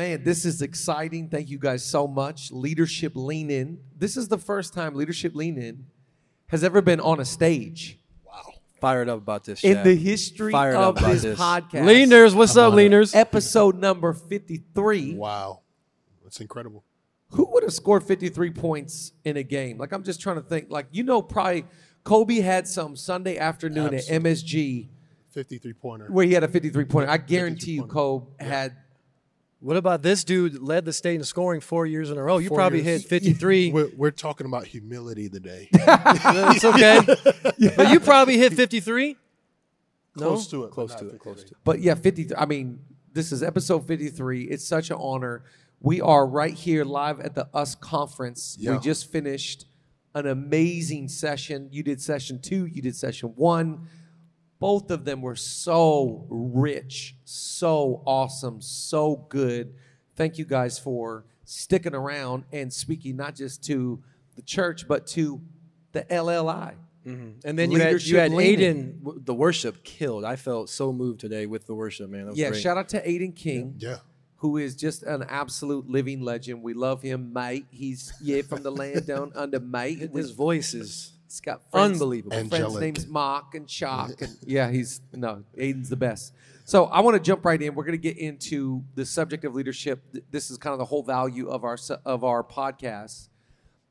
Man, this is exciting. Thank you guys so much. Leadership Lean In. This is the first time Leadership Lean In has ever been on a stage Wow. Fired up about this. in Chad. the history Fired of up about this, this. podcast. Leaners, what's I'm up, on it. Leaners? Episode number 53. Wow. That's incredible. Who would have scored 53 points in a game? Like, I'm just trying to think. Like, you know, probably Kobe had some Sunday afternoon Absolutely. at MSG 53 pointer. where he had a 53 pointer. I guarantee you, 53 Kobe had. What about this dude led the state in scoring four years in a row? You Four probably years. hit 53. We're, we're talking about humility today. it's okay. But you probably hit 53? Close to it, Close to it. Close to it. But yeah, 53. I mean, this is episode 53. It's such an honor. We are right here live at the US conference. We just finished an amazing session. You did session two, you did session one. Both of them were so rich, so awesome, so good. Thank you guys for sticking around and speaking not just to the church, but to the LLI. Mm-hmm. And then you had, you had. Aodhan. w- The worship killed. I felt so moved today with the worship, man. That was Yeah, great. shout out to Aodhan King. Yeah. who is just an absolute living legend. We love him, mate. He's yeah from the land down under, mate. His voice is He's got friends, unbelievable. And- Friends' Angelic. names Mark and Shock, and yeah, he's no Aodhan's the best. So I want to jump right in. We're going to get into the subject of leadership. This is kind of the whole value of our of our podcast.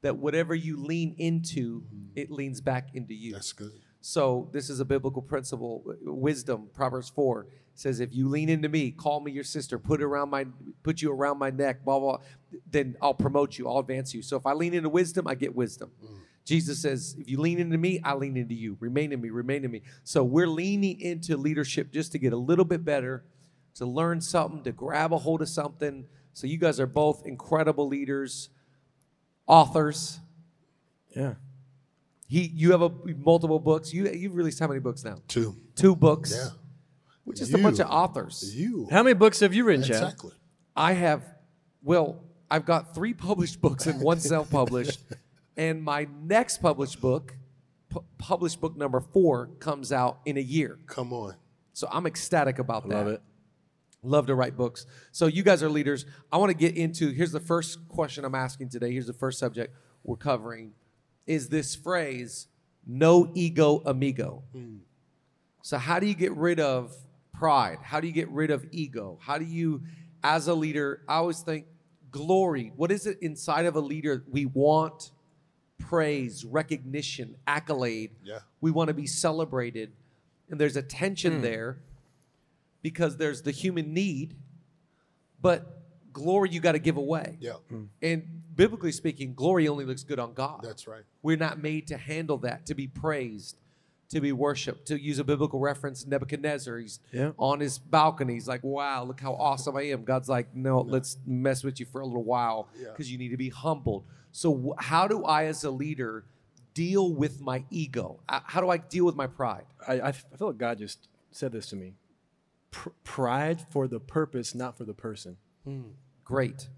That whatever you lean into, mm-hmm. it leans back into you. That's good. So this is a biblical principle. Wisdom, Proverbs four says, "If you lean into me, call me your sister, put around my, put you around my neck, blah blah. Then I'll promote you, I'll advance you. So if I lean into wisdom, I get wisdom. Mm. Jesus says, if you lean into me, I lean into you. Remain in me, remain in me. So we're leaning into leadership just to get a little bit better, to learn something, to grab a hold of something. So you guys are both incredible leaders, authors. yeah. He, you have a multiple books. You you've released how many books now? Two. Two books. Yeah. We're just a bunch of authors. You. How many books have you written, Chad? Exactly. I have, well, I've got three published books and one self-published, and my next published book, pu- published book number four, comes out in a year. Come on. So I'm ecstatic about that. Love it. Love to write books. So you guys are leaders. I want to get into. Here's the first question I'm asking today. Here's the first subject we're covering. Is this phrase "no ego, amigo"? Hmm. So how do you get rid of pride? How do you get rid of ego? How do you, as a leader, I always think glory. What is it inside of a leader we want? Praise, recognition, accolade. Yeah. We want to be celebrated. And there's a tension hmm. there because there's the human need, but glory you got to give away. Yeah. Hmm. And biblically speaking, glory only looks good on God. That's right. We're not made to handle that, to be praised, to be worshipped. To use a biblical reference, Nebuchadnezzar, he's Yeah. on his balcony. He's like, wow, look how awesome I am. God's like, no, let's mess with you for a little while Yeah. because you need to be humbled. So, wh- how do I, as a leader, deal with my ego? Uh, How do I deal with my pride? I, I f- I feel like God just said this to me. Pr- pride for the purpose, not for the person. Great.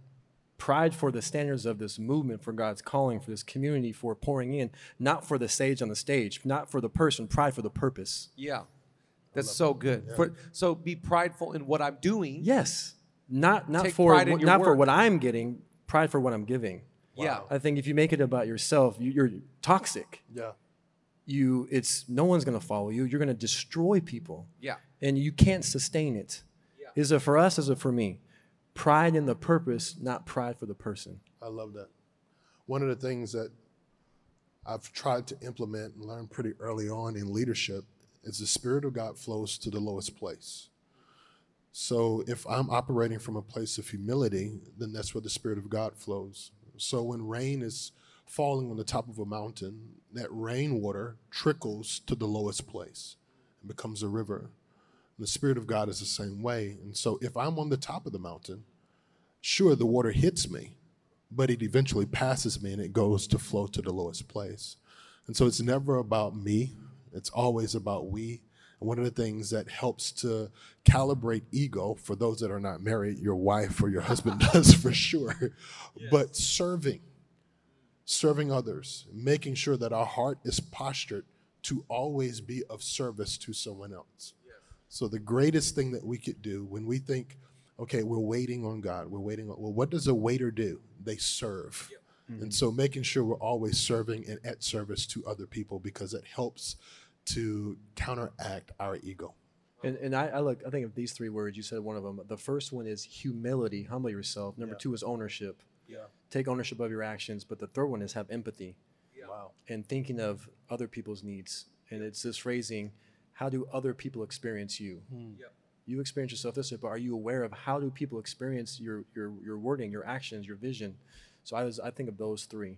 Pride for the standards of this movement, for God's calling, for this community, for pouring in, not for the sage on the stage, not for the person. Pride for the purpose. Yeah. That's so good. For, so be prideful in what I'm doing. Yes, not not Take for what- your not for what I'm getting. Pride for what I'm giving. Yeah. I think if you make it about yourself, you, you're toxic. Yeah. You, it's no one's gonna follow you. You're gonna destroy people. Yeah. and you can't sustain it. Is it for us? Is it for me? Pride in the purpose, not pride for the person. I love that. One of the things that I've tried to implement and learn pretty early on in leadership is the Spirit of God flows to the lowest place. So if I'm operating from a place of humility, then that's where the Spirit of God flows. So when rain is falling on the top of a mountain, that rainwater trickles to the lowest place and becomes a river. And the Spirit of God is the same way. And so if I'm on the top of the mountain, sure, the water hits me, but it eventually passes me and it goes to flow to the lowest place. And so it's never about me, it's always about we. And one of the things that helps to calibrate ego for those that are not married, your wife or your husband does for sure, but serving, serving others, making sure that our heart is postured to always be of service to someone else. So the greatest thing that we could do when we think, okay, we're waiting on God, we're waiting on, well, what does a waiter do? They serve. And mm-hmm. so making sure we're always serving and at service to other people because it helps to counteract our ego. And, and I, I look, I think of these three words. You said one of them. The first one is humility, humble yourself. Number two is ownership. Yeah. Take ownership of your actions. But the third one is have empathy Wow. and thinking of other people's needs. And it's this phrasing, how do other people experience you? Hmm. You experience yourself this way, but are you aware of how do people experience your your your wording, your actions, your vision? So I was I think of those three.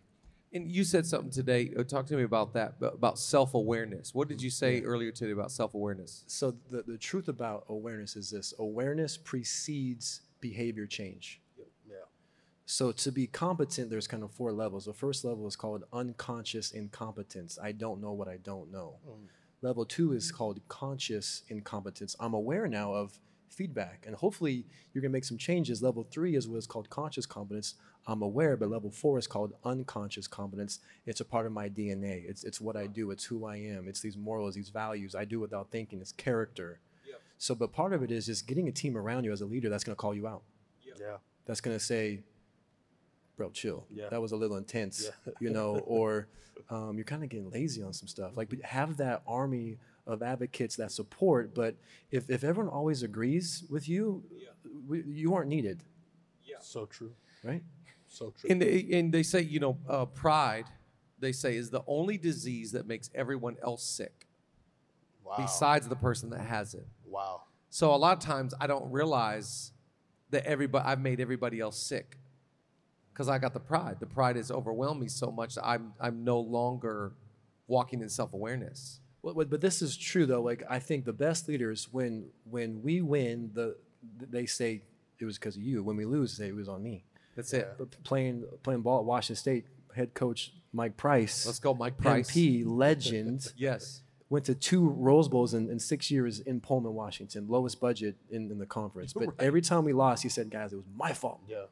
And you said something today. uh, Talk to me about that, about self awareness. What did you say earlier today about self awareness? So the, the truth about awareness is this awareness precedes behavior change. Yeah. So to be competent, there's kind of four levels. The first level is called unconscious incompetence. I don't know what I don't know. Level two is called conscious incompetence. I'm aware now of feedback, and hopefully you're gonna make some changes. Level three is what's called conscious competence. I'm aware, but level four is called unconscious competence. It's a part of my DNA. It's it's what I do. It's who I am. It's these morals, these values. I do without thinking. It's character. So, but part of it is just getting a team around you as a leader that's gonna call you out Yeah. that's gonna say, "Bro, chill. Yeah. That was a little intense," yeah. you know, or um, you're kind of getting lazy on some stuff. Like, but have that army of advocates that support. But if, if everyone always agrees with you, we, you aren't needed, Yeah. So true. right? So true. And they, and they say, you know, uh, pride, they say, is the only disease that makes everyone else sick wow. besides the person that has it. wow. So a lot of times I don't realize that everybody I've made everybody else sick because I got the pride. The pride has overwhelmed me so much that I'm I'm no longer walking in self awareness. Well, but but this is true though. Like I think the best leaders, when when we win, the they say it was because of you. When we lose, they say it was on me. That's it. But playing playing ball at Washington State, head coach Mike Price, Let's go, Mike Price. MP legend. Yes. went to two Rose Bowls in, in six years in Pullman, Washington, lowest budget in, in the conference. But every time we lost, he said, guys, it was my fault. Yeah.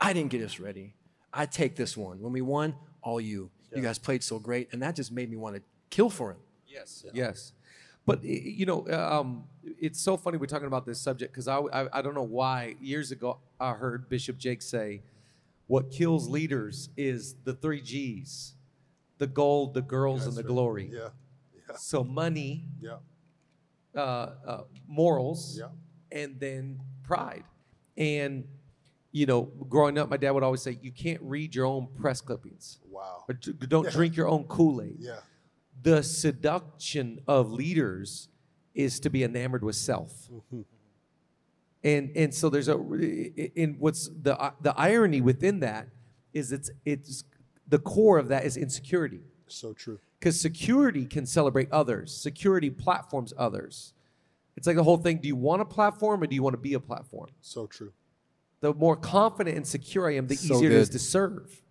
I didn't get us ready. I take this one. When we won, all you. You guys played so great. And that just made me want to kill for him. Yes. Yes. But you know, um, it's so funny we're talking about this subject because I, I I don't know why years ago I heard Bishop Jake say, "What kills leaders is the three G's: the gold, the girls, and the glory." Yeah. So money, Yeah. uh, uh, morals, Yeah. and then pride. And you know, growing up, my dad would always say, "You can't read your own press clippings, Wow. or don't drink your own Kool Aid." Yeah. The seduction of leaders is to be enamored with self. Mm-hmm. And and so there's a in what's the the irony within that is it's it's the core of that is insecurity. So true. Because security can celebrate others. Security platforms others. It's like the whole thing. Do you want a platform or do you want to be a platform? So true. The more confident and secure I am, the So easier it is to serve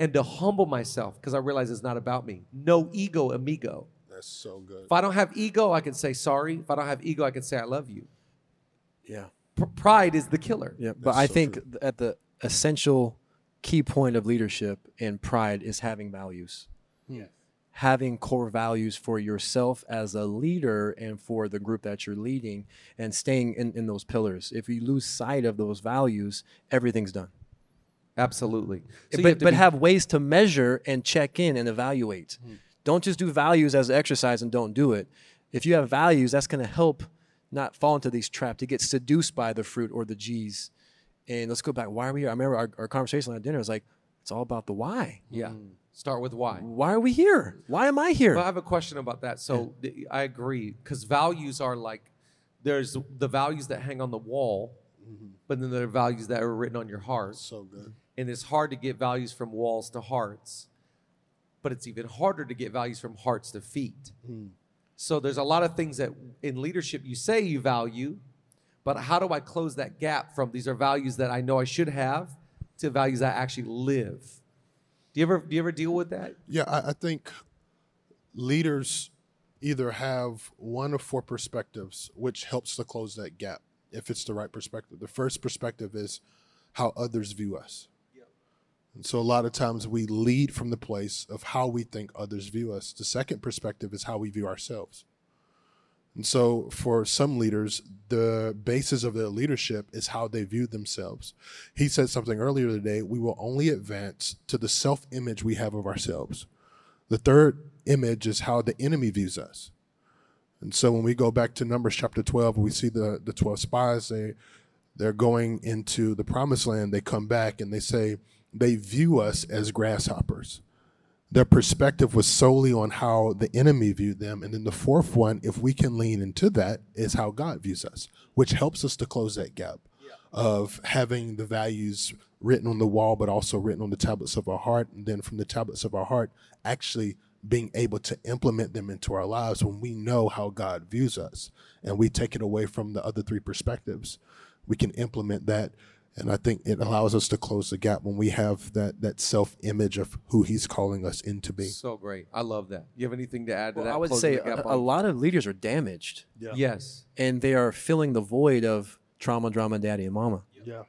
and to humble myself because I realize it's not about me. No ego, amigo. That's so good. If I don't have ego, I can say sorry. If I don't have ego, I can say I love you. Yeah. P- pride is the killer. Yeah, but That's I so think true. at the essential key point of leadership and pride is having values. Yeah. Having core values for yourself as a leader and for the group that you're leading and staying in, in those pillars. If you lose sight of those values, everything's done. Absolutely. So but have but be- have ways to measure and check in and evaluate. Hmm. Don't just do values as an exercise and don't do it. If you have values, that's going to help not fall into these traps to get seduced by the fruit or the G's. And let's go back. Why are we here? I remember our, our conversation at dinner was like, it's all about the why. Hmm. yeah. Start with why. Why are we here? Why am I here? Well, I have a question about that. So th- I agree because values are like there's the values that hang on the wall, Mm-hmm. but then there are values that are written on your heart. So good. And it's hard to get values from walls to hearts, but it's even harder to get values from hearts to feet. Hmm. So there's a lot of things that in leadership you say you value, but how do I close that gap from these are values that I know I should have to values that I actually live? Do you ever do you ever deal with that? Yeah, I, I think leaders either have one of four perspectives, which helps to close that gap if it's the right perspective. The first perspective is how others view us. And so a lot of times we lead from the place of how we think others view us. The second perspective is how we view ourselves. And so for some leaders, the basis of their leadership is how they view themselves. He said something earlier today we will only advance to the self image we have of ourselves. The third image is how the enemy views us. And so when we go back to Numbers chapter 12, we see the, the 12 spies, they, they're going into the promised land. They come back and they say they view us as grasshoppers. Their perspective was solely on how the enemy viewed them. And then the fourth one, if we can lean into that, is how God views us, which helps us to close that gap of having the values written on the wall, but also written on the tablets of our heart. And then from the tablets of our heart, actually being able to implement them into our lives when we know how God views us and we take it away from the other three perspectives. We can implement that. And I think it allows us to close the gap when we have that, that self image of who He's calling us into being. So great. I love that. You have anything to add to Well, that? I would Closing say a, a lot of leaders are damaged Yes. and they are filling the void of trauma, drama, daddy, and mama. Yeah.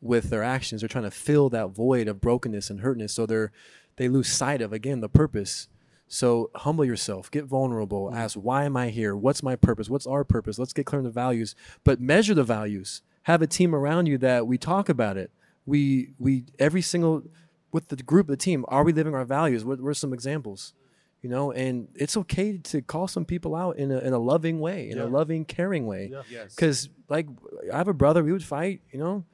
with their actions. They're trying to fill that void of brokenness and hurtness. So they're they lose sight of again the purpose. So humble yourself, get vulnerable, mm. ask why am I here? What's my purpose? What's our purpose? Let's get clear on the values, but measure the values. Have a team around you that we talk about it. We we every single with the group, the team, are we living our values? What were some examples? You know, and it's okay to call some people out in a, in a loving way, in a loving, caring way. Yes. Because like I have a brother, we would fight. You know,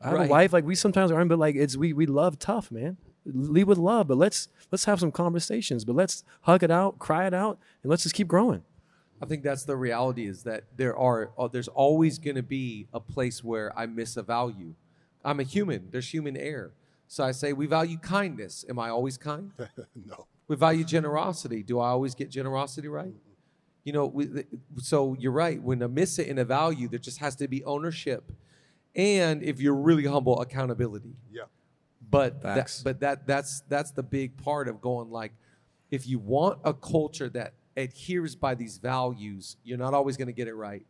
I have Right. a wife. Like we sometimes aren't, but like it's we we love tough, man. Lead with love, but let's let's have some conversations. But let's hug it out, cry it out, and let's just keep growing. I think that's the reality is that there are uh, there's always going to be a place where I miss a value. I'm a human. There's human error. So I say we value kindness. Am I always kind? no. We value generosity. Do I always get generosity right? You know, we, so you're right. When I miss it in a value, there just has to be ownership, and if you're really humble, accountability. Yeah. But that, but that that's that's the big part of going like, if you want a culture that adheres by these values, you're not always going to get it right,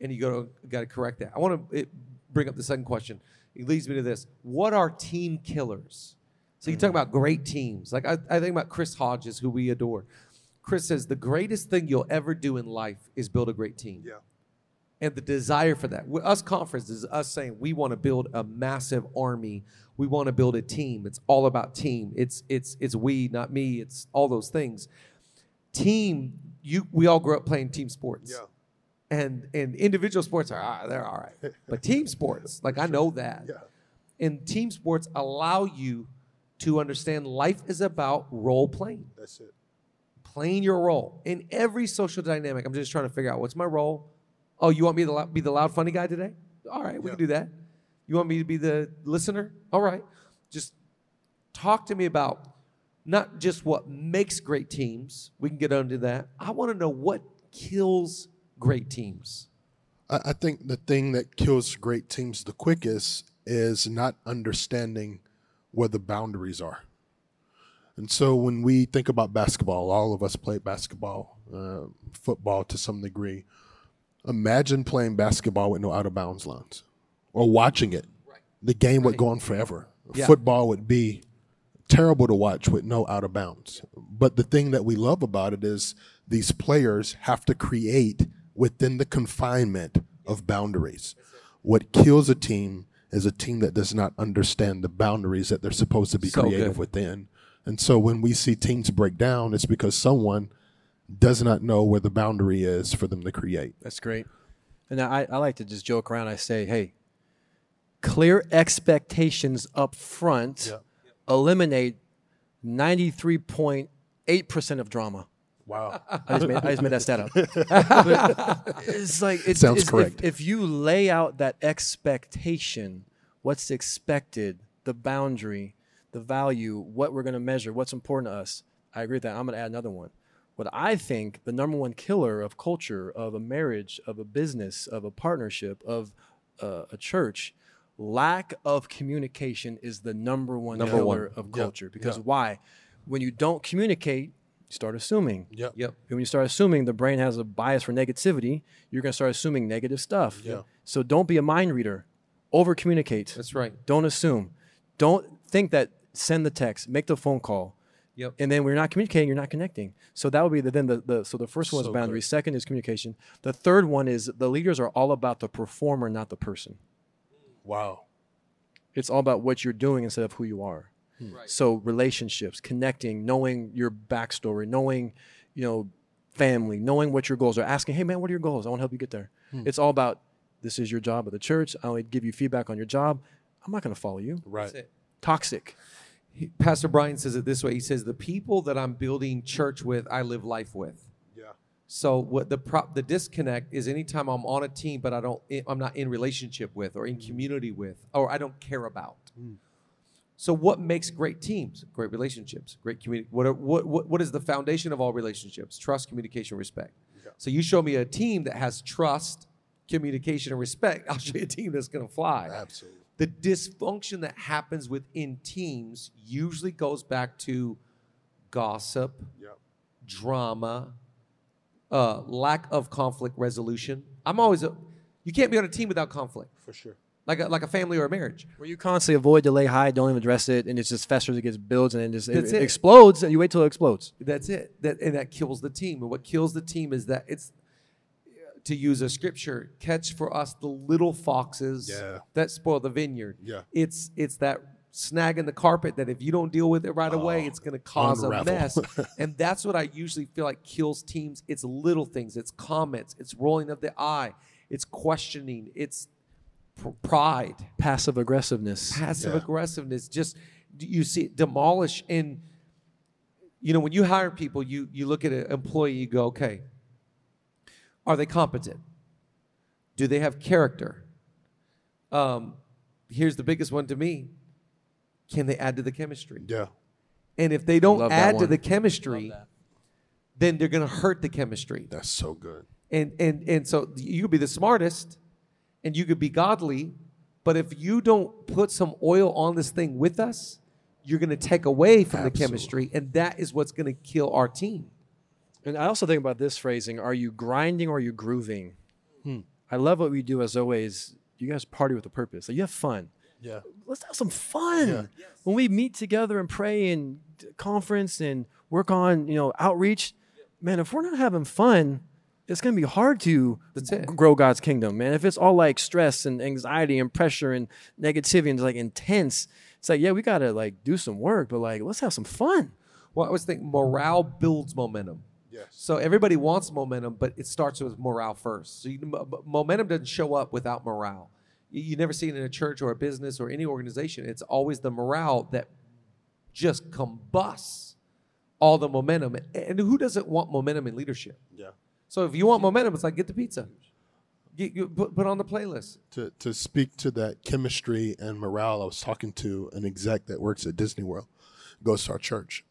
and you got to got to correct that. I want to eh, bring up the second question. It leads me to this: What are team killers? So you talk mm. about great teams. Like I, I think about Chris Hodges, who we adore. Chris says the greatest thing you'll ever do in life is build a great team Yeah. And the desire for that. With us conference is us saying we want to build a massive army. We want to build a team. It's all about team. It's it's it's we, not me. It's all those things. Team. You we all grew up playing team sports. Yeah. And and individual sports are ah, they're all right, but team sports like I know that. Yeah. And team sports allow you to understand life is about role playing That's it. playing your role in every social dynamic. I'm just trying to figure out what's my role. Oh, you want me to be the loud, funny guy today? All right, we Yeah. can do that. You want me to be the listener? All right. Just talk to me about not just what makes great teams. We can get into that. I want to know what kills great teams. I, I think the thing that kills great teams the quickest is not understanding where the boundaries are. And so when we think about basketball, all of us play basketball, uh, football to some degree. Imagine playing basketball with no out of bounds lines or watching it. The game would go on forever. Yeah. Football would be terrible to watch with no out of bounds. But the thing that we love about it is these players have to create within the confinement of boundaries. What kills a team is a team that does not understand the boundaries that they're supposed to be So creative good. within. And so when we see teams break down, it's because someone does not know where the boundary is for them to create. That's great. And I, I like to just joke around. I say, hey, clear expectations up front eliminate 93.8% of drama. Wow. I just made, I just made that stat up. It's like it's, Sounds it's- if- correct. If, you lay out that expectation, what's expected, the boundary, the value, what we're going to measure, what's important to us. I agree with that. I'm going to add another one. What I think the number one killer of culture, of a marriage, of a business, of a partnership, of uh, a church, lack of communication is the number one Number killer one. of Yeah, culture. Because yeah. why? When you don't communicate, you start assuming. Yep. Yep. And when you start assuming the brain has a bias for negativity, you're going to start assuming negative stuff. Yeah. So don't be a mind reader. Over communicate. That's right. Don't assume. Don't think that send the text, make the phone call. Yep. And then we're not communicating, you're not connecting. So that would be the then the, the so the first one is So boundary, good. second is communication. The third one is the leaders are all about the performer, not the person. Wow. It's all about what you're doing instead of who you are. Hmm. Right. So relationships, connecting, knowing your backstory, knowing, you know, family, knowing what your goals are, asking, hey man, what are your goals? I want to help you get there. Hmm. It's all about this is your job at the church. I only give you feedback on your job. I'm not going to follow you. Right. That's it. Toxic. He- Pastor Brian says it this way. He says, "The people that I'm building church with, I live life with." Yeah. So what the pro- the disconnect is anytime I'm on a team, but I don't, eh, I'm not in relationship with, or in mm. community with, or I don't care about. Mm. So what makes great teams? Great relationships, great community. What, are, what what what is the foundation of all relationships? Trust, communication, respect. Yeah. So you show me a team that has trust, communication, and respect. I'll show you a team that's going to fly. Absolutely. The dysfunction that happens within teams usually goes back to gossip, Yep. drama, uh, lack of conflict resolution. I'm always a, you can't be on a team without conflict, For sure. like a, like a family or a marriage. Where you constantly avoid, delay, hide, don't even address it, and it just festers, it gets builds, and then just it, it. explodes, and you wait till it explodes. That's it. That and that kills the team. And what kills the team is that it's to use a scripture, catch for us the little foxes Yeah. that spoil the vineyard. Yeah. It's it's that snag in the carpet that if you don't deal with it right away, Oh, it's going to cause unravel. a mess. and that's what I usually feel like kills teams. It's little things. It's comments. It's rolling of the eye. It's questioning. It's pr- pride Passive aggressiveness. passive Yeah. aggressiveness just you see it demolish and you know when you hire people you you look at an employee you go okay are they competent? Do they have character? Um, here's the biggest one to me. Can they add to the chemistry? Yeah. and if they don't Love add to the chemistry then they're going to hurt the chemistry. That's so good. and and and so you could be the smartest and you could be godly but if you don't put some oil on this thing with us you're going to take away from the chemistry and that is what's going to kill our team And I also think about this phrasing: Are you grinding or are you grooving? Hmm. I love what we do as always. You guys party with a purpose. Like you have fun. Yeah. Let's have some fun Yeah. when we meet together and pray and conference and work on you know outreach. Man, if we're not having fun, it's gonna be hard to grow God's kingdom, man. If it's all like stress and anxiety and pressure and negativity and it's like intense, it's like yeah, we gotta like do some work, but like let's have some fun. well i always think morale builds momentum Yes. so everybody wants momentum but it starts with morale first so you, mo- mo- momentum doesn't show up without morale you, you never see it in a church or a business or any organization it's always the morale that just combusts all the momentum and who doesn't want momentum in leadership Yeah. So if you want momentum, it's like get the pizza. Get, you put, put on the playlist. To to speak to that chemistry and morale, I was talking to an exec that works at Disney World, goes to our church,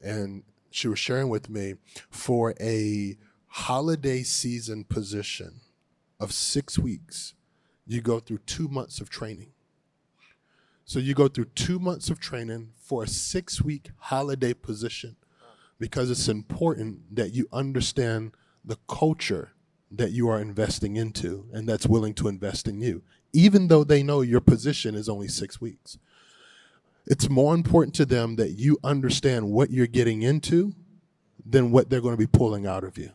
and she was sharing with me for a holiday season position of six weeks, you go through two months of training. So you go through two months of training for a six week holiday position because it's important that you understand the culture that you are investing into and that's willing to invest in you, even though they know your position is only six weeks. It's more important to them that you understand what you're getting into than what they're going to be pulling out of you.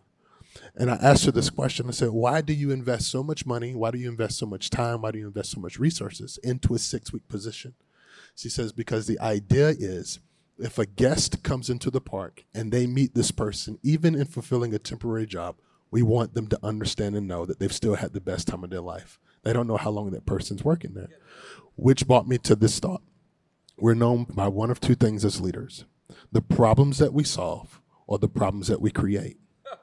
And I asked her this question. I said, Why do you invest so much money? Why do you invest so much time? Why do you invest so much resources into a six week position? She says, Because the idea is if a guest comes into the park and they meet this person, even in fulfilling a temporary job, we want them to understand and know that they've still had the best time of their life. They don't know how long that person's working there. Which brought me to this thought. We're known by one of two things as leaders the problems that we solve or the problems that we create.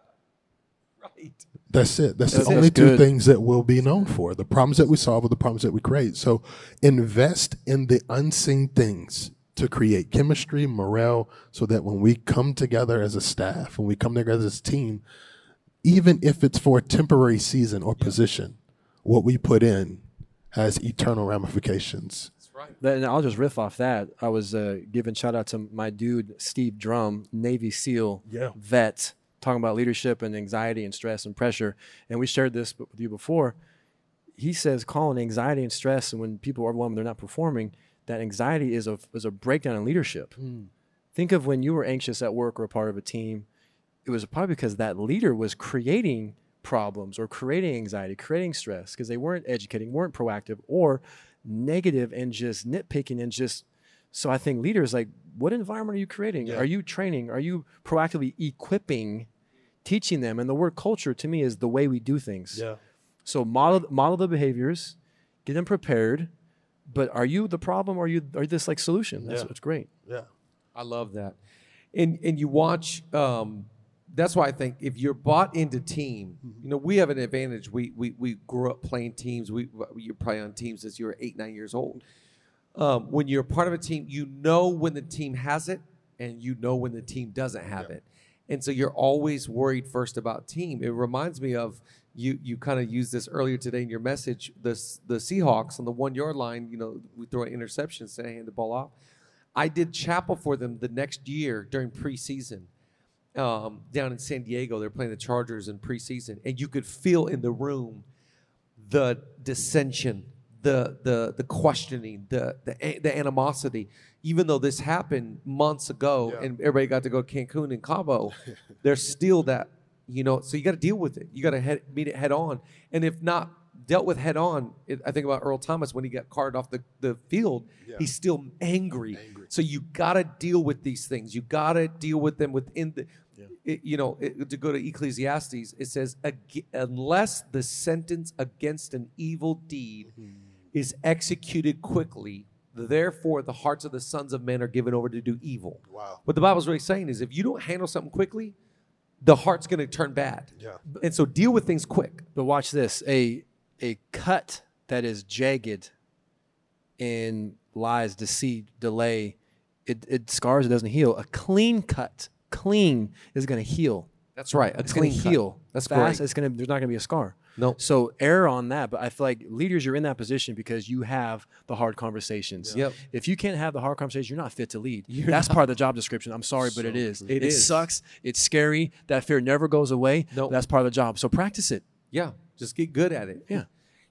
Right. That's it. That's, That's the it. only That's two things that we'll be known for. The problems that we solve or the problems that we create. So invest in the unseen things to create chemistry, morale, so that when we come together as a staff, when we come together as a team, even if it's for a temporary season or position, what we put in has eternal ramifications. Right. And I'll just riff off that. I was uh, giving shout out to my dude Steve Drum, Navy SEAL Yeah. vet, talking about leadership and anxiety and stress and pressure. And we shared this with you before. He says calling anxiety and stress, and when people are overwhelmed, they're not performing. That anxiety is a is a breakdown in leadership. Think of when you were anxious at work or a part of a team. It was probably because that leader was creating problems or creating anxiety, creating stress because they weren't educating, weren't proactive, or negative and just nitpicking and just. So I think leaders like, what environment are you creating? Yeah. Are you training? Are you proactively equipping, teaching them? And the word culture to me is the way we do things. Yeah. So model model the behaviors, get them prepared. But are you the problem or are you are this like solution? That's Yeah. what's great. Yeah. I love that. And and you watch. Um, that's why I think if you're bought into team, you know we have an advantage. We we we grew up playing teams. We you're probably on teams as you were eight nine years old. Um, when you're part of a team, you know when the team has it, and you know when the team doesn't have it. And so you're always worried first about team. It reminds me of you. You kind of used this earlier today in your message. The the Seahawks on the one yard line. You know we throw an interception, say hand the ball off. I did chapel for them the next year during preseason um, down in San Diego. They're playing the Chargers in preseason, and you could feel in the room the dissension, the the the questioning, the the, the animosity. Even though this happened months ago, Yeah. and everybody got to go to Cancun and Cabo, there's still that you know. So you got to deal with it. You got to meet it head on, and if not dealt with head on, it, I think about Earl Thomas when he got carted off the, the field. Yeah. He's still angry. Angry. So you got to deal with these things. You got to deal with them within the. It, you know, it, to go to Ecclesiastes, it says, "Unless the sentence against an evil deed mm-hmm. is executed quickly, therefore the hearts of the sons of men are given over to do evil." Wow. What the Bible's really saying is, if you don't handle something quickly, the heart's going to turn bad. Yeah. And so deal with things quick. But watch this: a a cut that is jagged in lies, deceit, delay, it, it scars. It doesn't heal. A clean cut, clean is going to heal. That's right. A It's going clean to heal. That's fast. great. It's going to. There's not going to be a scar. No. So err on that. But I feel like leaders, you're in that position because you have the hard conversations. Yep. If you can't have the hard conversations, you're not fit to lead. You're That's part of the job description. I'm sorry, but it So is. It It, is. sucks. It's scary. That fear never goes away. Nope. That's part of the job. So practice it. Yeah, just get good at it. Yeah.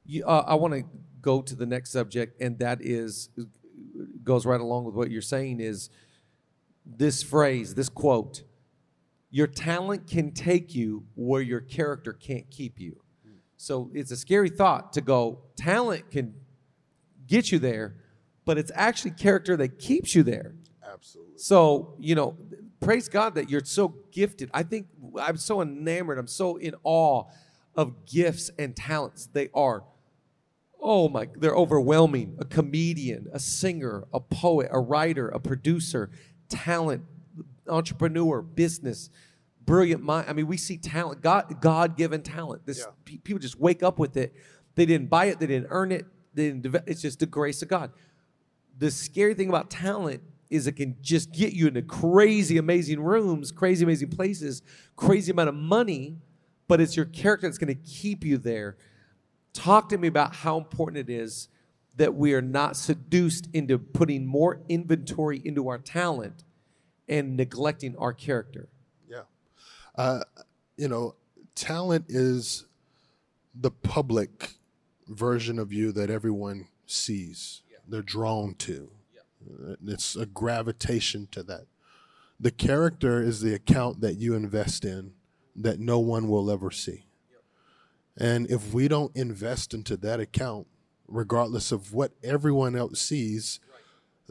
You, uh, I want to go to the next subject, and that is goes right along with what you're saying. Is this phrase, this quote? Your talent can take you where your character can't keep you. So it's a scary thought to go. Talent can get you there, but it's actually character that keeps you there. Absolutely. So, you know, praise God that you're so gifted. I think I'm so enamored, I'm so in awe of gifts and talents they are. Oh my, they're overwhelming. A comedian, a singer, a poet, a writer, a producer, talent, entrepreneur, business, brilliant mind. I mean, we see talent, God, God-given talent. This Yeah. people just wake up with it. They didn't buy it, they didn't earn it. They didn't. deve- It's just the grace of God the scary thing about talent is it can just get you into crazy amazing rooms, crazy amazing places, crazy amount of money, but it's your character that's going to keep you there. Talk to me about how important it is that we are not seduced into putting more inventory into our talent and neglecting our character. Yeah. Uh, you know, talent is the public version of you that everyone sees, they're drawn to. Uh, It's a gravitation to that. The character is the account that you invest in that no one will ever see. And if we don't invest into that account, regardless of what everyone else sees,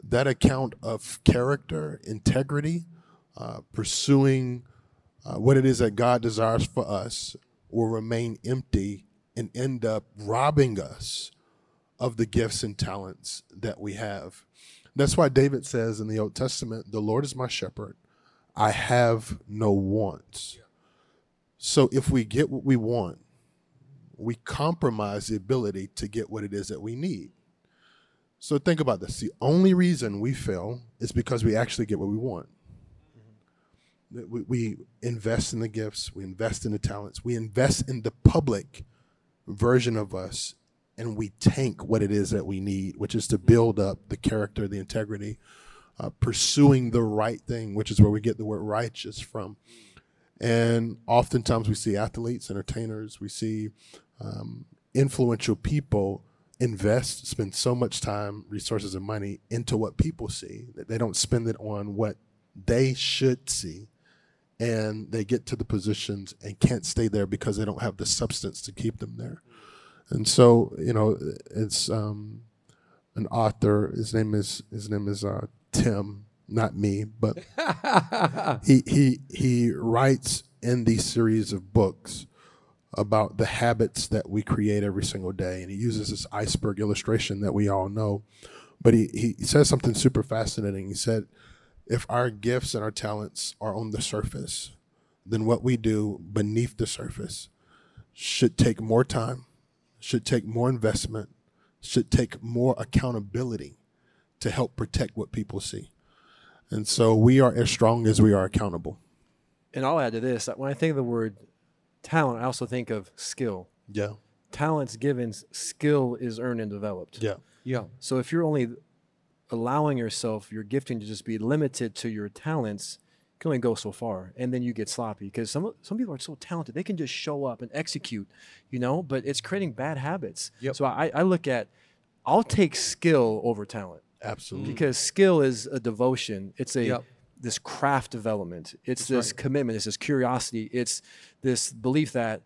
that account of character, integrity, uh, pursuing uh, what it is that God desires for us will remain empty and end up robbing us of the gifts and talents that we have. That's why David says in the Old Testament, The Lord is my shepherd, I have no wants. So if we get what we want, we compromise the ability to get what it is that we need. So think about this. The only reason we fail is because we actually get what we want. We, we invest in the gifts, we invest in the talents, we invest in the public version of us, and we tank what it is that we need, which is to build up the character, the integrity, uh, pursuing the right thing, which is where we get the word righteous from. And oftentimes we see athletes, entertainers, we see um, influential people invest, spend so much time, resources, and money into what people see that they don't spend it on what they should see. And they get to the positions and can't stay there because they don't have the substance to keep them there. And so, you know, it's um, an author. His name is his name is uh, Tim, not me, but he he he writes in these series of books about the habits that we create every single day, and he uses this iceberg illustration that we all know. But he he says something super fascinating. He said, if our gifts and our talents are on the surface, then what we do beneath the surface should take more time, should take more investment, should take more accountability to help protect what people see. And so we are as strong as we are accountable. And I'll add to this that when I think of the word talent, I also think of skill. Yeah. Talent's given, skill is earned and developed. Yeah. Yeah. So if you're only allowing yourself, your gifting to just be limited to your talents, you can only go so far, and then you get sloppy because some some people are so talented they can just show up and execute, you know. But it's creating bad habits. Yep. So I, I look at, I'll take skill over talent Absolutely. because skill is a devotion. It's a Yep. this craft development. It's That's this right. commitment. It's this curiosity. It's this belief that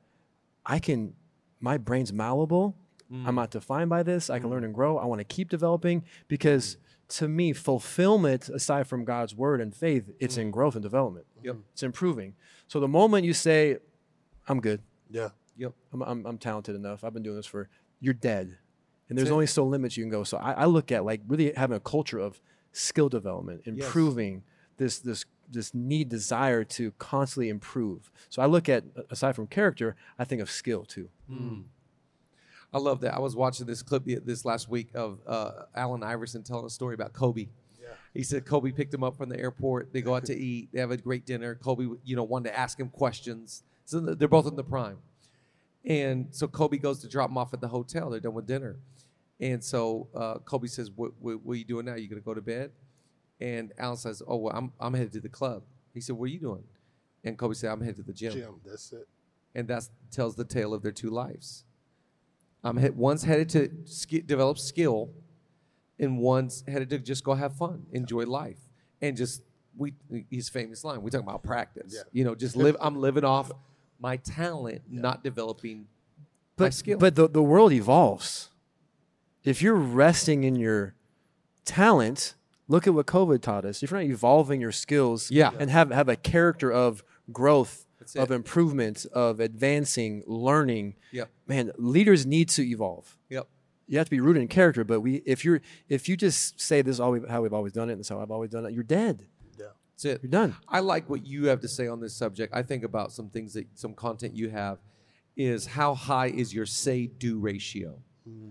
I can. My brain's malleable. Mm. I'm not defined by this. I can learn and grow. I want to keep developing because to me, fulfillment, aside from God's word and faith, it's in growth and development. Mm. Yep. It's improving. So the moment you say, "I'm good," Yeah. Yep. I'm, I'm, I'm talented enough. I've been doing this for. You're dead, and there's only so limits you can go. So I, I look at like really having a culture of skill development, improving this this this need desire to constantly improve. So I look at aside from character, I think of skill too. I love that. I was watching this clip this last week of uh, Allen Iverson telling a story about Kobe. Yeah. He said Kobe picked him up from the airport. They go out to eat. They have a great dinner. Kobe, you know, wanted to ask him questions. So they're both in the prime. And so Kobe goes to drop him off at the hotel. They're done with dinner. And so uh, Kobe says, what, what, what are you doing now? You going to go to bed? And Allen says, oh, well, I'm, I'm headed to the club. He said, what are you doing? And Kobe said, I'm headed to the gym Jim, that's it. and that tells the tale of their two lives. Um, he- one's headed to sk- develop skill, and one's headed to just go have fun, enjoy life, and just we. His famous line: "We talk about practice. Yeah. You know, just live. I'm living off my talent, not developing my skill. but the the world evolves. If you're resting in your talent, look at what COVID taught us. If you're not evolving your skills, Yeah. and have have a character of growth, That's of it. improvement, of advancing, learning, yep, man, leaders need to evolve. yep, You have to be rooted in character, but we if you're if you just say this is all we've, how we've always done it, and this is how I've always done it, you're dead. Yeah. that's it. You're done. I like what you have to say on this subject. I think about some things that some content you have is how high is your say do ratio? Hmm.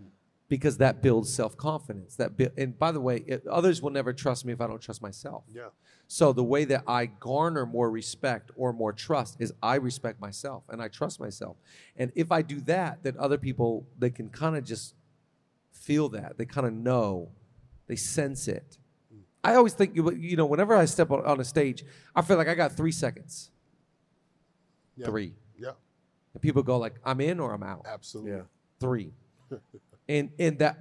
Because that builds self confidence. That bu- and by the way, it, others will never trust me if I don't trust myself. Yeah. So the way that I garner more respect or more trust is I respect myself and I trust myself. And if I do that, then other people they can kind of just feel that. They kind of know. They sense it. Mm. I always think you you know whenever I step on, on a stage, I feel like I got 3 seconds. Yeah. 3. Yeah. And people go like I'm in or I'm out. Absolutely. Yeah. 3. and and that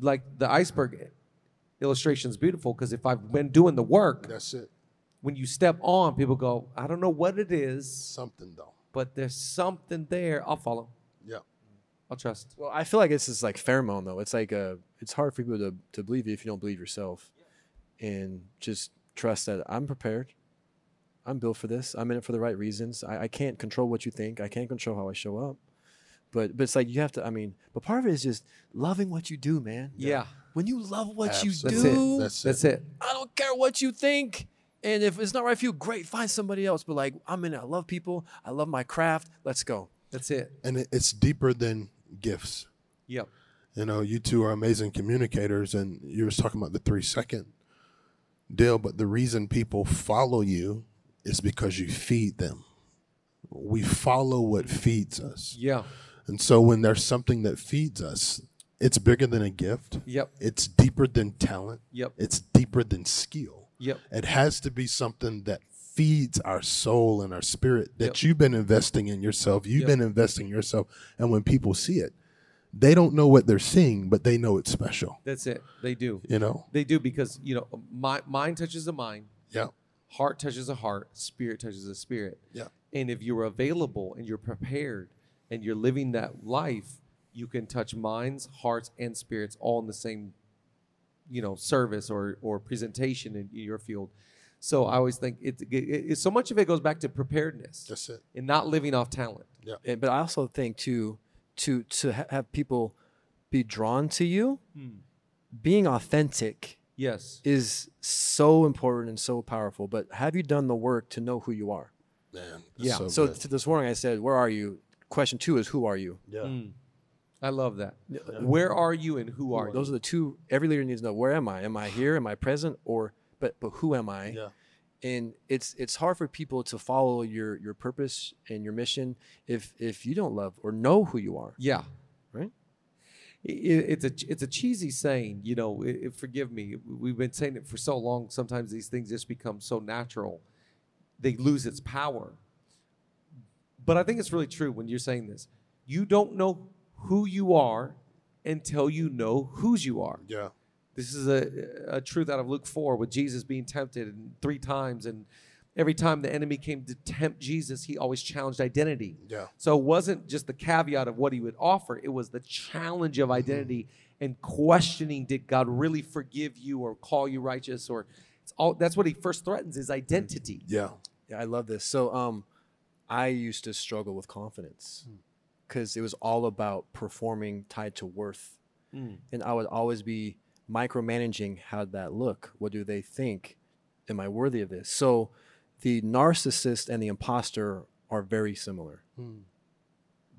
like the iceberg illustration is beautiful because if I've been doing the work, That's it. when you step on, people go, I don't know what it is, Something though. but there's something there. I'll follow. Yeah. I'll trust. Well, I feel like this is like pheromone though. It's like uh it's hard for people to, to believe you if you don't believe yourself. And just trust that I'm prepared. I'm built for this. I'm in it for the right reasons. I, I can't control what you think. I can't control how I show up. But but it's like you have to I mean, but part of it is just loving what you do, man. Yeah. When you love what Absolutely. you That's do, it. That's That's it. it. I don't care what you think. And if it's not right for you, great, find somebody else. But like I'm in it. I love people. I love my craft. Let's go. That's it. And it's deeper than gifts. Yep. You know, you two are amazing communicators, and you was talking about the three second deal. But the reason people follow you is because you feed them. We follow what feeds us, Yeah. And so when there's something that feeds us, it's bigger than a gift. Yep. It's deeper than talent. Yep. It's deeper than skill. Yep. It has to be something that feeds our soul and our spirit that Yep. you've been investing in yourself. You've Yep. been investing in yourself. And when people see it, they don't know what they're seeing, but they know it's special. That's it. They do. You know? They do because, you know, my, mind touches the mind, Yeah. heart touches the heart, spirit touches the spirit. Yeah. And if you're available and you're prepared and you're living that life, you can touch minds, hearts, and spirits all in the same, you know, service or or presentation in your field. So I always think it, it, it so much of it goes back to preparedness That's it. and not living off talent. Yeah. And, but I also think too, to to ha- have people be drawn to you, hmm. being authentic Yes. is so important and so powerful. But have you done the work to know who you are? Man. that's Yeah. So, So good. to this morning, I said, "Where are you?" Question two is, "Who are you?" yeah. Hmm. I love that. Where are you and who are Those you? are the two every leader needs to know. Where am I? Am I here? Am I present? Or but but who am I? Yeah. And it's it's hard for people to follow your your purpose and your mission if if you don't love or know who you are. Yeah. Right? I- i- it's a it's a cheesy saying, you know. i- i- forgive me, we've been saying it for so long. Sometimes these things just become so natural, they lose its power. But I think it's really true when you're saying this. You don't know who you are until you know whose you are. Yeah. This is a, a truth out of Luke 4 with Jesus being tempted and three times. And every time the enemy came to tempt Jesus, he always challenged identity. Yeah. So it wasn't just the caveat of what he would offer, it was the challenge of identity and questioning did God really forgive you or call you righteous? Or it's all that's what he first threatens is identity. Yeah. Yeah, I love this. So um I used to struggle with confidence hmm. because it was all about performing tied to worth. Hmm. And I would always be micromanaging how'd that look. What do they think? Am I worthy of this? So the narcissist and the imposter are very similar. Hmm.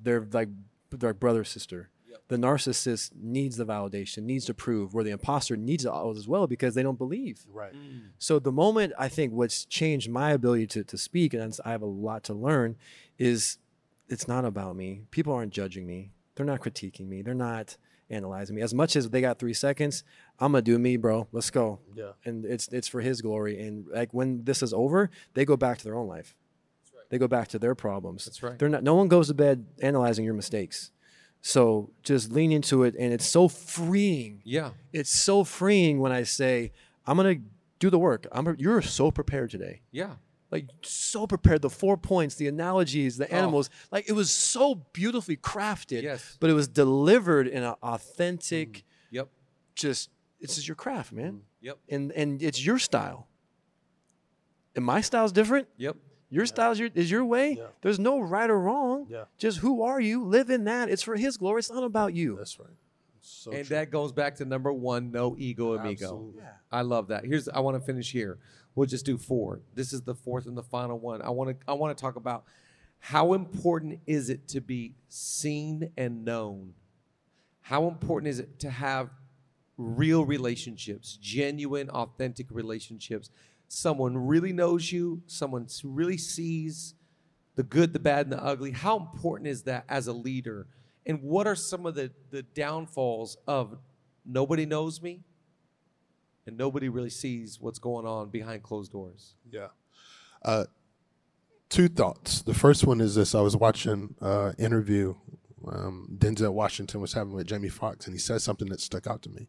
They're like they're like brother sister. The narcissist needs the validation, needs to prove, where the imposter needs it as well because they don't believe. Right. Mm. So the moment I think what's changed my ability to, to speak, and I have a lot to learn, is it's not about me. People aren't judging me. They're not critiquing me. They're not analyzing me. As much as they got three seconds, I'm gonna do me, bro. Let's go. Yeah. And it's it's for His glory. And like when this is over, they go back to their own life. They go back to their problems. That's right. They're not. No one goes to bed analyzing your mistakes. So just lean into it, and it's so freeing Yeah. it's so freeing when I say, I'm gonna do the work. I'm you're so prepared today. Yeah. Like so prepared. The four points, the analogies, the Oh. animals. Like it was so beautifully crafted. Yes. But it was delivered in an authentic, mm-hmm. Yep. just this is your craft, man. Mm-hmm. Yep. And and it's your style. And my style's different. Yep. Your style is your, is your way. Yeah. There's no right or wrong. Yeah. Just who are you? Live in that. It's for His glory. It's not about you. That's right. So and true. that goes back to number one no ego amigo Absolutely. Yeah. i love that here's i want to finish here we'll just do four this is the fourth and the final one i want to i want to talk about how important is it to be seen and known How important is it to have real relationships, genuine, authentic relationships? Someone really knows you, someone really sees the good, the bad, and the ugly. How important is that as a leader? And what are some of the, the downfalls of nobody knows me and nobody really sees what's going on behind closed doors? Yeah. Uh, two thoughts. The first one is this: I was watching an interview um, Denzel Washington was having with Jamie Foxx, and he said something that stuck out to me.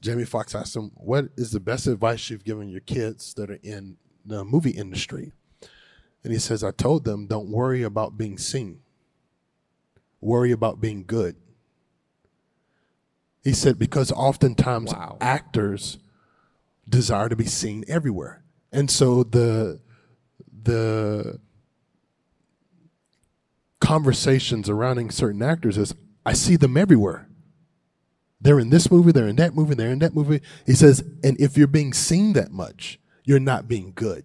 Jamie Foxx asked him, "What is the best advice you've given your kids that are in the movie industry?" And he says, "I told them, don't worry about being seen. Worry about being good." He said because oftentimes Wow. actors desire to be seen everywhere. And so the the conversations surrounding certain actors is I see them everywhere. They're in this movie, they're in that movie, they're in that movie. He says, and if you're being seen that much, you're not being good.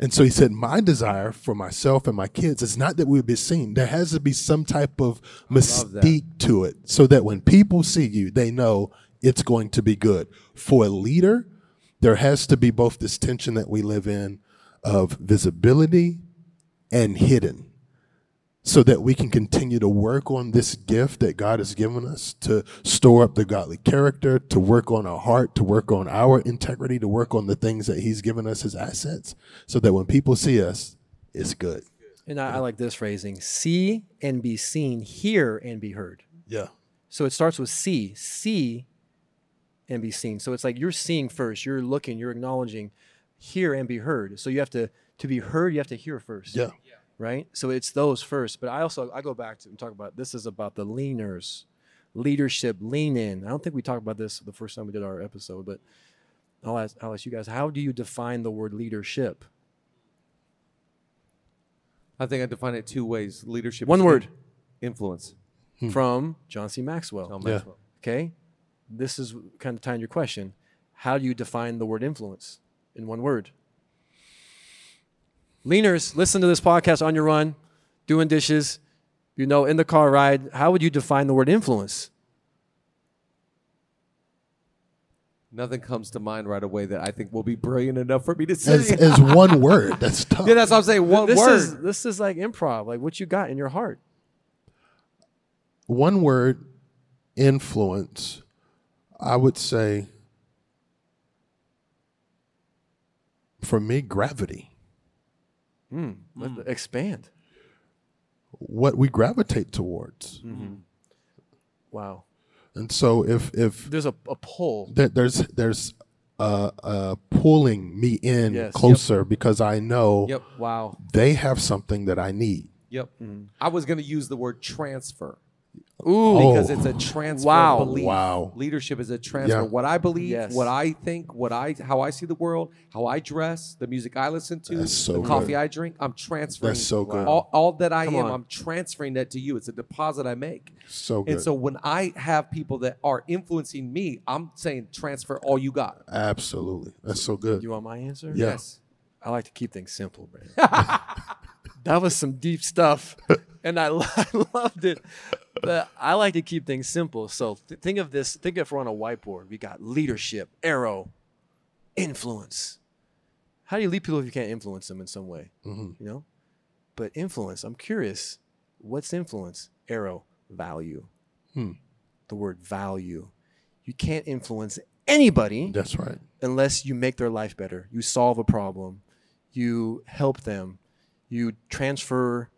And so he said, My desire for myself and my kids is not that we be seen. There has to be some type of mystique to it so that when people see you, they know it's going to be good. For a leader, there has to be both this tension that we live in of visibility and hidden so that we can continue to work on this gift that God has given us to store up the godly character, to work on our heart, to work on our integrity, to work on the things that He's given us as assets, so that when people see us, it's good. And I, I like this phrasing see and be seen, hear and be heard. Yeah. So it starts with see, see and be seen. So it's like you're seeing first, you're looking, you're acknowledging, hear and be heard. So you have to, to be heard, you have to hear first. Yeah. Right? So it's those first. But I also, I go back to and talk about this is about the leaners, leadership, lean in. I don't think we talked about this the first time we did our episode, but I'll ask, I'll ask you guys, how do you define the word leadership? I think I define it two ways leadership. One word. influence. Hmm. From John C. Maxwell. John Yeah. Maxwell. Okay. This is kind of tying your question. How do you define the word influence in one word? Leaners, listen to this podcast on your run, doing dishes, you know, in the car ride. How would you define the word influence? Nothing comes to mind right away that I think will be brilliant enough for me to say. As, as one word, that's tough. yeah, that's what I'm saying. One this word. is this is like improv, like what you got in your heart. one word, influence, I would say, for me, gravity. Let- Expand. What we gravitate towards. Wow. And so if if There's a, a pull. that there's there's uh, uh, pulling me in Yes. closer because I know Yep. Wow. they have something that I need. Yep. I was going to use the word transfer Ooh. because Oh. it's a oh. transfer Wow. belief. Wow. Leadership is a transfer. Yeah. What I believe, Yes. what I think, what I how I see the world, how I dress, the music I listen to, That's so the good. coffee I drink, I'm transferring. That's so good. All, all that I Come am, on. I'm transferring that to you. It's a deposit I make. So good. And so when I have people that are influencing me, I'm saying transfer all you got. Absolutely. That's so good. You want my answer? Yeah. Yes. I like to keep things simple, Brandon. that was some deep stuff, and I, lo- I loved it. But I like to keep things simple. So th- think of this. Think if we're on a whiteboard. We got leadership, arrow, influence. How do you lead people if you can't influence them in some way? Mm-hmm. You know. But influence. I'm curious. What's influence? Arrow, value. Hmm. The word value. You can't influence anybody That's right. unless you make their life better. You solve a problem, you help them, you transfer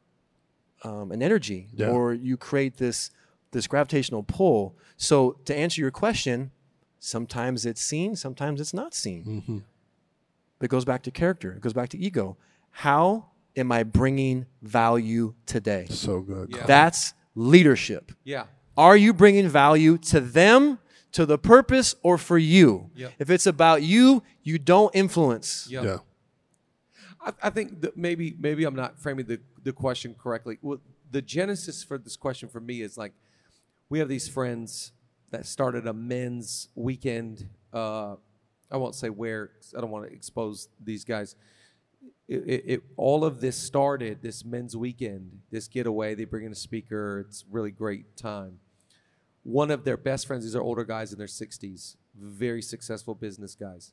um, an energy, Yeah. or you create this this gravitational pull. So to answer your question, sometimes it's seen, sometimes it's not seen. Mm-hmm. It goes back to character. It goes back to ego. How am I bringing value today? So good. Yeah. That's leadership. Yeah. Are you bringing value to them, to the purpose, or for you? Yep. If it's about you, you don't influence. Yep. Yeah. I, I think that maybe maybe I'm not framing the, the question correctly. Well, the genesis for this question for me is like we have these friends that started a men's weekend. Uh, I won't say where. I don't want to expose these guys. It, it, it, all of this started this men's weekend, this getaway. They bring in a speaker. It's really great time. one of their best friends, these are older guys in their 60s, very successful business guys.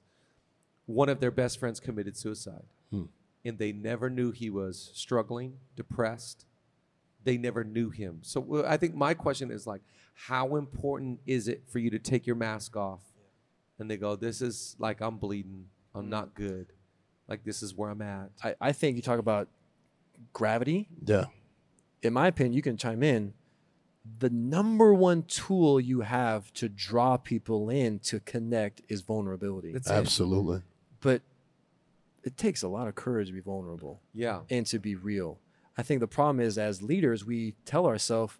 One of their best friends committed suicide. And they never knew he was struggling, depressed. They never knew him. So I think my question is like, how important is it for you to take your mask off? And they go, this is like, I'm bleeding. I'm mm. not good. Like, this is where I'm at. I, I think you talk about gravity. Yeah. In my opinion, you can chime in. The number one tool you have to draw people in to connect is vulnerability. That's it. Absolutely. but it takes a lot of courage to be vulnerable Yeah. and to be real. I think the problem is as leaders, we tell ourselves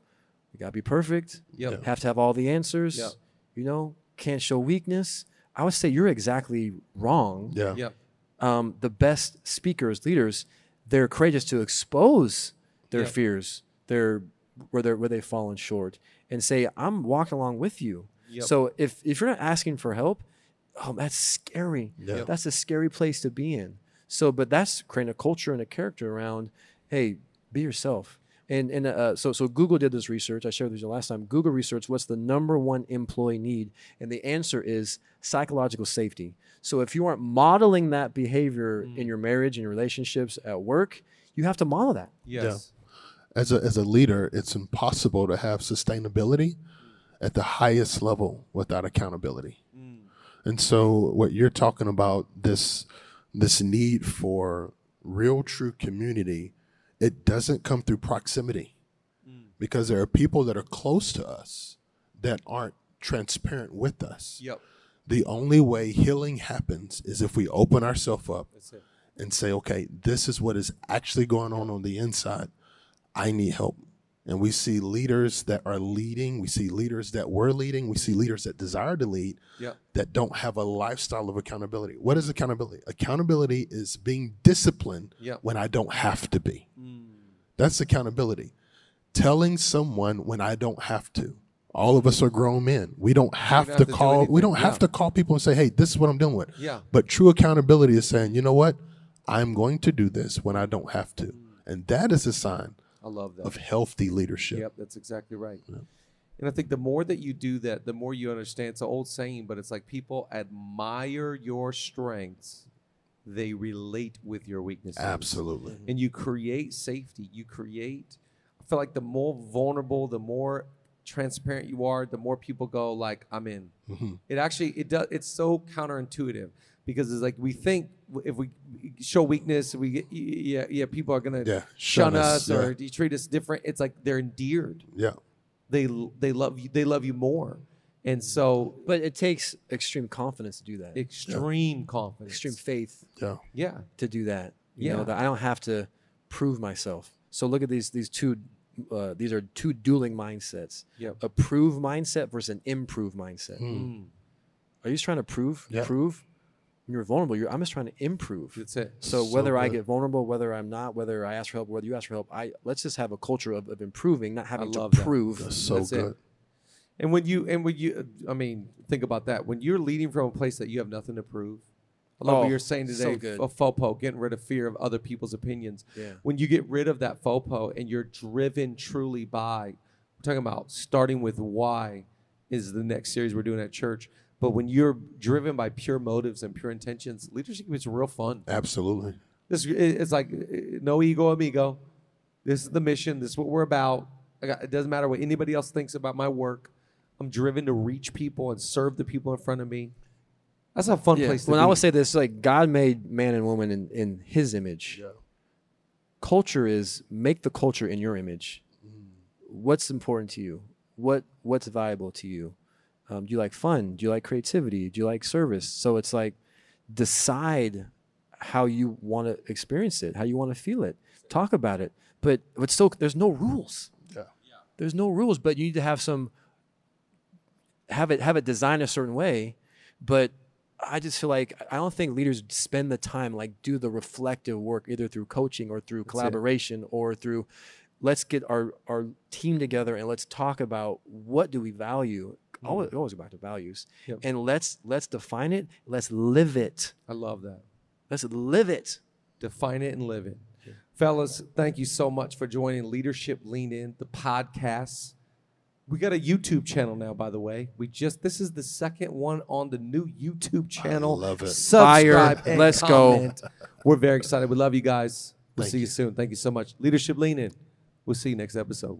we gotta be perfect, Yep. have to have all the answers, Yep. you know, can't show weakness. I would say you're exactly wrong. Yeah. Yep. Um, the best speakers, leaders, they're courageous to expose their Yep. fears, their where they where they've fallen short, and say, "I'm walking along with you." Yep. So if if you're not asking for help, oh, that's scary. Yeah. That's a scary place to be in. So, but that's creating a culture and a character around, hey, be yourself. And and uh, so so Google did this research. I shared with you last time. Google research what's the number one employee need, and the answer is psychological safety. So if you aren't modeling that behavior in your marriage and your relationships at work, you have to model that. Yes. As a as a leader, it's impossible to have sustainability at the highest level without accountability. And so what you're talking about this this need for real true community, it doesn't come through proximity. Mm. Because there are people that are close to us that aren't transparent with us. Yep. The only way healing happens is if we open ourselves up and say, okay, this is what is actually going on on the inside. I need help. And we see leaders that are leading. We see leaders that were leading. We see leaders that desire to lead Yep. that don't have a lifestyle of accountability. What is accountability? Accountability is being disciplined Yep. when I don't have to be. Mm. That's accountability. Telling someone when I don't have to. All of us are grown men. We don't have to have to do call. we don't have to call people and say, "Hey, this is what I'm dealing with." Yeah. But true accountability is saying, you know what? I'm going to do this when I don't have to. Mm. And that is a sign I love that. of healthy leadership. Yep, that's exactly right. And I think the more that you do that, the more you understand. It's an old saying, but it's like people admire your strengths, they relate with your weaknesses. Absolutely. Mm-hmm. And you create safety. You create. I feel like the more vulnerable, the more transparent you are, the more people go like, "I'm in." Mm-hmm. It actually it does. It's so counterintuitive because it's like we think if we show weakness, we get yeah yeah people are gonna Yeah, shun shun us us, or yeah. you treat us different. It's like they're endeared. Yeah. They they love you. They love you more, and so But it takes extreme confidence to do that. extreme confidence. extreme faith Yeah. Yeah. to do that. You Yeah. know that I don't have to prove myself. So look at these these two. Uh, these are two dueling mindsets. Yep. A prove mindset versus an improve mindset. Mm. Are you just trying to prove? Yeah. Prove. When you're vulnerable, you're, I'm just trying to improve. That's it. So So whether I get vulnerable, whether I'm not, whether I ask for help, whether you ask for help, I let's just have a culture of, of improving, not having to love that. prove. That's so That's it. good. And when you and when you, I mean, think about that. When you're leading from a place that you have nothing to prove, I love Oh, what you're saying so today. good. A FOPO, getting rid of fear of other people's opinions. Yeah. When you get rid of that FOPO and you're driven truly by, we're talking about starting with why is the next series we're doing at church. But when you're driven by pure motives and pure intentions, leadership is real fun. Absolutely. This it's like no ego, amigo. This is the mission. This is what we're about. Got, it doesn't matter what anybody else thinks about my work. I'm driven to reach people and serve the people in front of me. That's a fun Yeah. place to When be. I would say this, like God made man and woman in, in His image. Yeah. Culture is make the culture in your image. Mm. What's important to you? What What's valuable to you? Um, do you like fun? Do you like creativity? Do you like service? So it's like decide how you want to experience it, how you want to feel it. Talk about it, but but still, there's no rules. Yeah. There's no rules, but you need to have some have it have it designed a certain way. But I just feel like I don't think leaders spend the time like do the reflective work either through coaching or through collaboration or through let's get our our team together and let's talk about what do we value. Always, mm. always go back to values, Yep. and let's let's define it. Let's live it. I love that. Let's live it. Define it and live it. Fellas, thank you so much for joining Leadership Lean In, the podcast. We got a YouTube channel now, by the way. We just this is the second one on the new YouTube channel. love it. Subscribe Fire. and Let's go. We're very excited. We love you guys. We'll Thank see you. you. soon. Thank you so much. Leadership Lean In. We'll see you next episode.